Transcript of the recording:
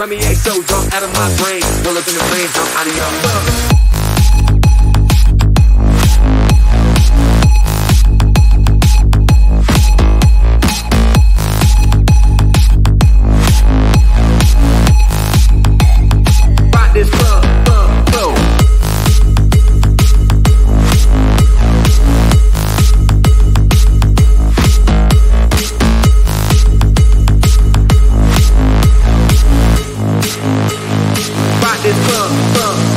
Remy A so drunk out of my brain. Pull up in the range, I'm out of your bump, bump.